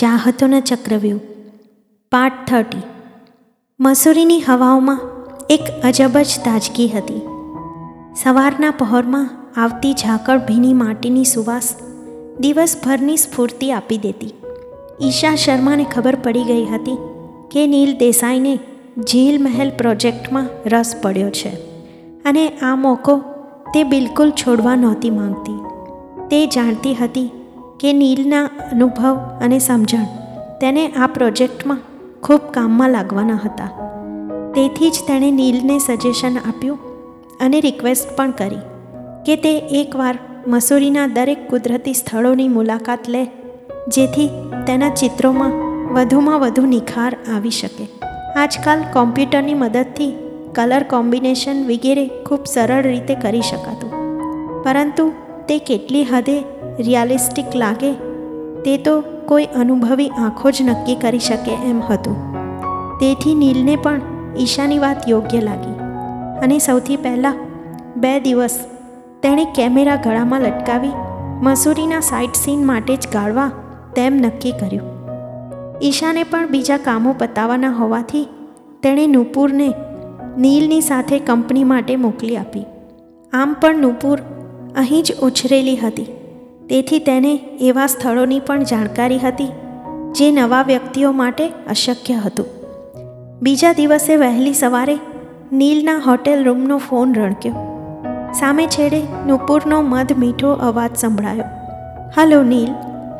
ચાહતોના ચક્રવ્યૂહ. Part thirty. મસૂરીની હવાઓમાં એક અજબ જ તાજગી હતી. સવારના પહોરમાં આવતી ઝાકળ ભીની માટીની સુવાસ દિવસભરની સ્ફૂર્તિ આપી દેતી. ઈશા શર્માને ખબર પડી ગઈ હતી કે નીલ દેસાઈને ઝીલ મહેલ પ્રોજેક્ટમાં રસ પડ્યો છે અને આ મોકો તે બિલકુલ છોડવા નહોતી માંગતી. તે જાણતી હતી કે નીલના અનુભવ અને સમજણ તેને આ પ્રોજેક્ટમાં ખૂબ કામમાં લાગવાના હતા. તેથી જ તેણે નીલને સજેશન આપ્યું અને રિક્વેસ્ટ પણ કરી કે તે એકવાર મસૂરીના દરેક કુદરતી સ્થળોની મુલાકાત લે, જેથી તેના ચિત્રોમાં વધુમાં વધુ નિખાર આવી શકે. આજકાલ કોમ્પ્યુટરની મદદથી કલર કોમ્બિનેશન વગેરે ખૂબ સરળ રીતે કરી શકાતું. પરંતુ તે કેટલી હદે રિયાલિસ્ટિક લાગે, તે તો કોઈ અનુભવી આંખો જ નક્કી કરી શકે એમ હતું. તેથી નીલને પણ ઈશાની વાત યોગ્ય લાગી. અને સૌથી પહેલાં બે દિવસ તેણે કેમેરા ગળામાં લટકાવી મસૂરીના સાઇટ સીન માટે જ ગાળવા તેમ નક્કી કર્યું. ઈશાને પણ બીજા કામો પતાવવાના હોવાથી તેણે નૂપુરને નીલની સાથે કંપની માટે મોકલી આપી. આમ પણ નૂપુર અહીં જ ઉછરેલી હતી. તેથી તેને એવા સ્થળોની પણ જાણકારી હતી, જે નવા વ્યક્તિઓ માટે અશક્ય હતું. બીજા દિવસે વહેલી સવારે નીલના હોટેલ રૂમનો ફોન રણક્યો. સામે છેડે નૂપુરનો મધ મીઠો અવાજ સંભળાયો. હલો, નીલ.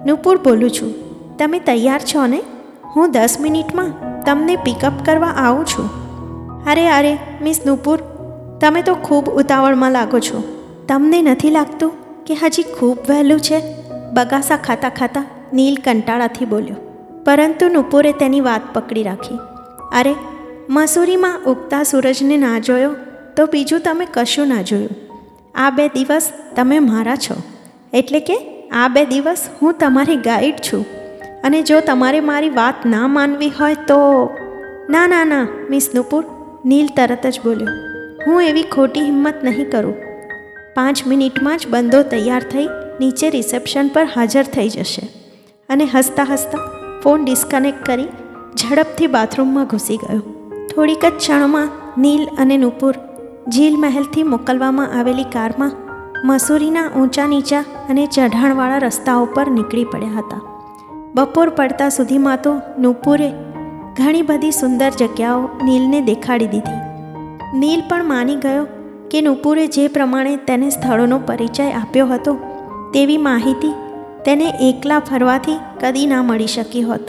નુપુર બોલું છું. તમે તૈયાર છો ને? હું દસ મિનિટમાં તમને પિકઅપ કરવા આવું છું. અરે અરે, મિસ નૂપુર. તમે તો ખૂબ ઉતાવળમાં લાગો છો. તમને નથી લાગતું કે હજી ખૂબ વહેલું છે? બગાસા ખાતા ખાતા નીલ કંટાળાથી બોલ્યો. પરંતુ નુપુરે તેની વાત પકડી રાખી. અરે, મસૂરીમાં ઉગતા સૂરજને ના જોયો? તો બીજું તમે કશું ના જોયું? આ બે દિવસ તમે મારા છો. એટલે કે આ બે દિવસ હું તમારી ગાઈડ છું. અને જો તમારે મારી વાત ના માનવી હોય તો ના ના ના, મિસ નુપુર, નીલ તરત જ બોલ્યો. હું એવી ખોટી હિંમત નહીં કરું. પાંચ મિનિટમાં જ બંદો તૈયાર થઈ નીચે રિસેપ્શન પર હાજર થઈ જશે અને હસતા હસતા ફોન ડિસ્કનેક્ટ કરી ઝડપથી બાથરૂમમાં ઘૂસી ગયો. થોડીક જ ક્ષણોમાં નીલ અને નુપુર ઝીલ મહેલથી મોકલવામાં આવેલી કારમાં મસૂરીના ઊંચા નીચા અને ચઢાણવાળા રસ્તાઓ પર નીકળી પડ્યા હતા. બપોર પડતા સુધીમાં તો નુપુરે ઘણી બધી સુંદર જગ્યાઓ નીલને દેખાડી દીધી. નીલ પણ માની ગયો કે નુપુરે જે પ્રમાણે તેને સ્થળોનો પરિચય આપ્યો હતો, તેવી માહિતી તેને એકલા ફરવાથી કદી ના મળી શકી હોત.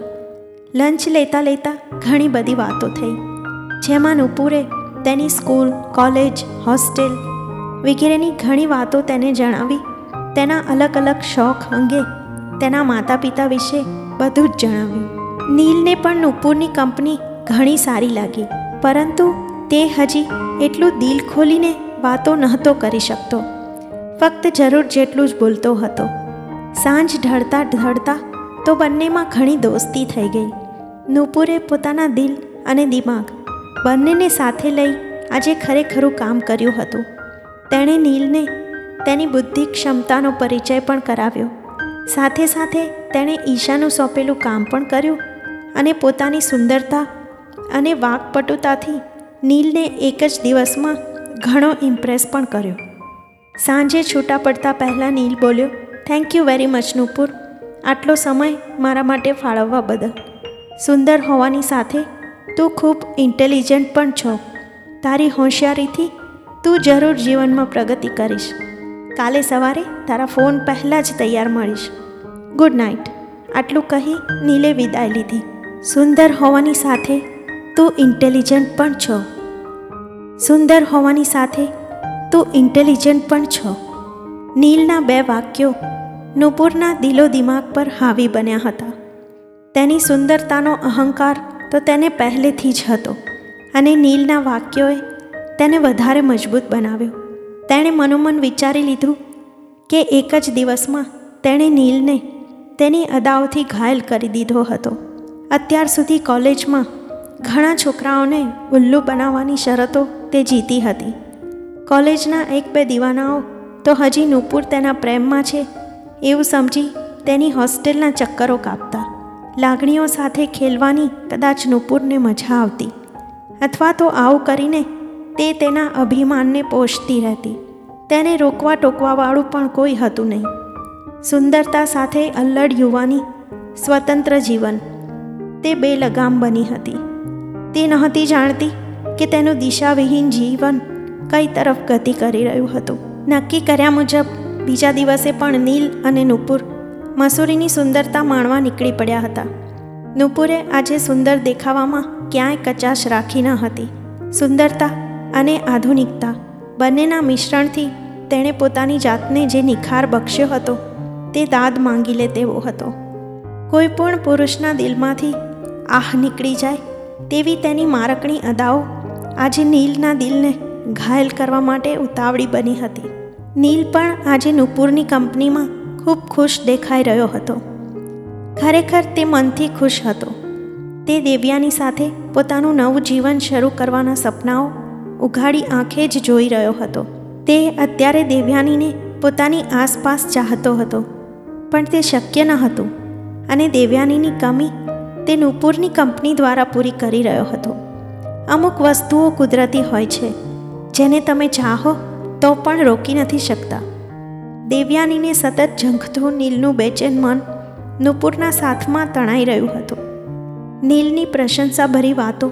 લંચ લેતા લેતા ઘણી બધી વાતો થઈ, જેમાં નુપુરે તેની સ્કૂલ, કોલેજ, હોસ્ટેલ વગેરેની ઘણી વાતો તેને જણાવી, તેના અલગ અલગ શોખ અંગે તેના માતા પિતા વિશે બધું જ જણાવ્યું. નીલને પણ નુપુરની કંપની ઘણી સારી લાગી, પરંતુ તે હજી એટલું દિલ ખોલીને વાતો નહોતો કરી શકતો. ફક્ત જરૂર જેટલું જ બોલતો હતો. સાંજ ઢળતા ઢળતા તો બંનેમાં ઘણી દોસ્તી થઈ ગઈ. નુપુરે પોતાના દિલ અને દિમાગ બંનેને સાથે લઈ આજે ખરેખરું કામ કર્યું હતું. તેણે નીલને તેની બુદ્ધિ ક્ષમતાનો પરિચય પણ કરાવ્યો. સાથે સાથે તેણે ઈશાનું સોંપેલું કામ પણ કર્યું અને પોતાની સુંદરતા અને વાકપટુતાથી નીલને એક જ દિવસમાં ઘણો ઇમ્પ્રેસ પણ કર્યો. સાંજે છૂટા પડતા પહેલાં નીલ બોલ્યો thank you very much Nupur. આટલો સમય મારા માટે ફાળવવા બદલ. સુંદર હોવાની સાથે તું ખૂબ ઇન્ટેલિજન્ટ પણ છો. તારી હોશિયારીથી તું જરૂર જીવનમાં પ્રગતિ કરીશ. કાલે સવારે તારા ફોન પહેલાં જ તૈયાર મળીશ. ગુડ નાઇટ આટલું કહી નીલે વિદાય લીધી. સુંદર હોવાની સાથે તું ઇન્ટેલિજન્ટ પણ છો. સુંદર હોવાની સાથે તું ઇન્ટેલિજન્ટ પણ છો. નીલના બે વાક્યો નુપુરના દિલો દિમાગ પર હાવી બન્યા હતા. તેની સુંદરતાનો અહંકાર તો તેને પહેલેથી જ હતો અને નીલના વાક્યોએ તેને વધારે મજબૂત બનાવ્યો. તેણે મનોમન વિચારી લીધું કે એક જ દિવસમાં તેણે નીલને તેની અદાઓથી ઘાયલ કરી દીધો હતો. અત્યાર સુધી કોલેજમાં ઘણા છોકરાઓને ઉલ્લુ બનાવવાની શરતો તે જીતી હતી. કોલેજના એક બે દીવાનાઓ તો હજી નુપુર તેના પ્રેમમાં છે એવું સમજી તેની હોસ્ટેલના ચક્કરો કાપતા. લાગણીઓ સાથે ખેલવાની કદાચ નુપુરને મજા આવતી અથવા તો આવું કરીને તે તેના અભિમાનને પોષતી રહેતી. તેને રોકવા ટોકવાવાળું પણ કોઈ હતું નહીં. સુંદરતા સાથે અલ્લડ યુવાની સ્વતંત્ર જીવન તે બે લગામ બની હતી. તે નહોતી જાણતી કે તેનું દિશાવિહીન જીવન કઈ તરફ ગતિ કરી રહ્યું હતું. નક્કી કર્યા મુજબ, બીજા દિવસે પણ નીલ અને નુપુર મસૂરીની સુંદરતા માણવા નીકળી પડ્યા હતા. નુપુરે આજે સુંદર દેખાવામાં ક્યાંય કચાશ રાખી ન હતી. સુંદરતા અને આધુનિકતા બંનેના મિશ્રણથી તેણે પોતાની જાતને જે નિખાર બક્ષ્યો હતો, તે દાદ માંગી લે તેવો હતો. કોઈ પણ પુરુષના દિલમાંથી આહ નીકળી જાય તેવી તેની મારકણી અદાઓ આજે નીલના દિલને ઘાયલ કરવા માટે ઉતાવળી બની હતી. નીલ પણ આજે નુપુરની કંપનીમાં ખૂબ ખુશ દેખાઈ રહ્યો હતો. ખરેખર તે મનથી ખુશ હતો. તે દેવ્યાની સાથે પોતાનું નવું જીવન શરૂ કરવાના સપનાઓ ઉઘાડી આંખે જ જોઈ રહ્યો હતો. તે અત્યારે દેવ્યાનીને પોતાની આસપાસ ચાહતો હતો. પણ તે શક્ય ન હતું અને દેવ્યાનીની કમી તે નુપુરની કંપની દ્વારા પૂરી કરી રહ્યો હતો. અમુક વસ્તુઓ કુદરતી હોય છે, જેને તમે ચાહો તો પણ રોકી નથી શકતા. દેવ્યાનીને સતત ઝંખતું નીલનું બેચેન મન નુપુરના સાથમાં તણાઈ રહ્યું હતું. નીલની પ્રશંસાભરી વાતો,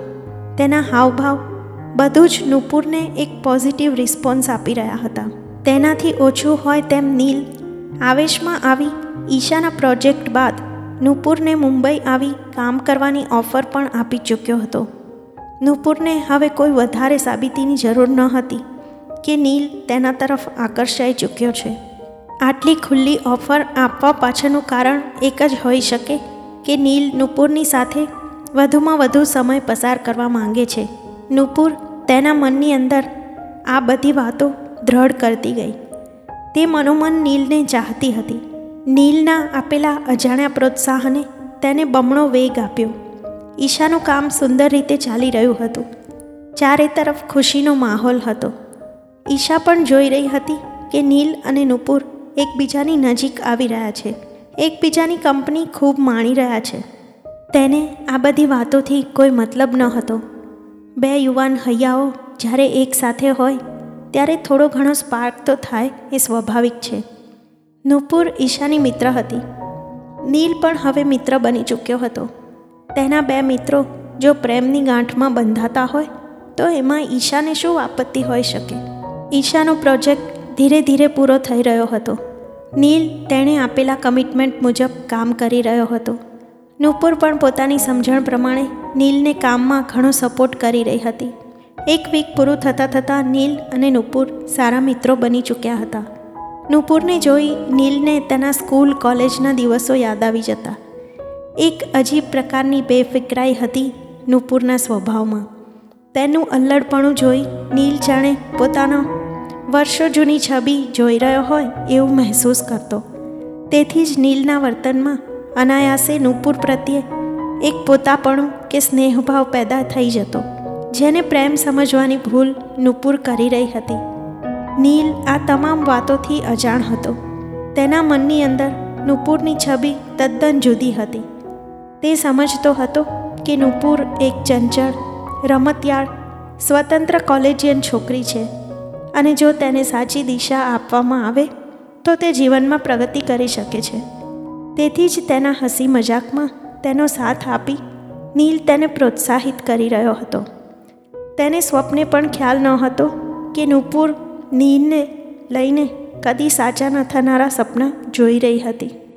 તેના હાવભાવ, બધું જ નુપુરને એક પોઝિટિવ રિસ્પોન્સ આપી રહ્યા હતા. તેનાથી ઓછું હોય તેમ નીલ આવેશમાં આવી ઈશાના પ્રોજેક્ટ બાદ નુપુરને મુંબઈ આવી કામ કરવાની ઓફર પણ આપી ચૂક્યો હતો. નુપુરને હવે કોઈ વધારે સાબિતીની જરૂર ન હતી કે નીલ તેના તરફ આકર્ષાઈ ચૂક્યો છે. આટલી ખુલ્લી ઓફર આપવા પાછળનું કારણ એક જ હોઈ શકે કે નીલ નુપુરની સાથે વધુમાં વધુ સમય પસાર કરવા માંગે છે. નુપુર તેના મનની અંદર આ બધી વાતો દ્રઢ કરતી ગઈ. તે મનોમન નીલને ચાહતી હતી. નીલના આપેલા અજાણ્યા પ્રોત્સાહને તેને બમણો વેગ આપ્યો. ઈશાનું કામ સુંદર રીતે ચાલી રહ્યું હતું. ચારે તરફ ખુશીનો માહોલ હતો. ઈશા પણ જોઈ રહી હતી કે નીલ અને નુપુર એકબીજાની નજીક આવી રહ્યા છે. એકબીજાની કંપની ખૂબ માણી રહ્યા છે. તેને આ બધી વાતોથી કોઈ મતલબ ન હતો. બે યુવાન હૈયાઓ જ્યારે એક સાથે હોય, ત્યારે થોડો ઘણો સ્પાર્ક તો થાય એ સ્વાભાવિક છે. નુપુર ઈશાની મિત્ર હતી. નીલ પણ હવે મિત્ર બની ચૂક્યો હતો. તેના બે મિત્રો જો પ્રેમની ગાંઠમાં બંધાતા હોય, તો એમાં ઈશાને શું આપત્તિ હોઈ શકે? ઈશાનો પ્રોજેક્ટ ધીરે ધીરે પૂરો થઈ રહ્યો હતો. નીલ તેણે આપેલા કમિટમેન્ટ મુજબ કામ કરી રહ્યો હતો. નુપુર પણ પોતાની સમજણ પ્રમાણે નીલને કામમાં ઘણો સપોર્ટ કરી રહી હતી. એક વીક પૂરું થતાં થતાં નીલ અને નુપુર સારા મિત્રો બની ચૂક્યા હતા. નુપુરને જોઈ નીલને તેના સ્કૂલ કોલેજના દિવસો યાદ આવી જતા. એક અજીબ પ્રકારની બેફિકરાઈ હતી નુપુરના સ્વભાવમાં. તેનું અલ્લડપણું જોઈ નીલ જાણે પોતાનો વર્ષો જૂની છબી જોઈ રહ્યો હોય એવું મહેસૂસ કરતો. તેથી જ નીલના વર્તનમાં અનાયાસે નુપુર પ્રત્યે એક પોતાપણું કે સ્નેહભાવ પેદા થઈ જતો, જેને પ્રેમ સમજવાની ભૂલ નુપુર કરી રહી હતી. નીલ આ તમામ વાતોથી અજાણ હતો. તેના મનની અંદર નુપુરની છબી તદ્દન જુદી હતી. તે સમજતો હતો કે નુપુર એક ચંચળ, રમતિયાળ, સ્વતંત્ર કોલેજિયન છોકરી છે અને જો તેને સાચી દિશા આપવામાં આવે, તો તે જીવનમાં પ્રગતિ કરી શકે છે. તેથી જ તેના હસી મજાકમાં તેનો સાથ આપી નીલ તેને પ્રોત્સાહિત કરી રહ્યો હતો. તેને સ્વપ્ને પણ ખ્યાલ ન હતો કે નુપુર નીલને લઈને કદી સાચા ન થનારા સપના જોઈ રહી હતી.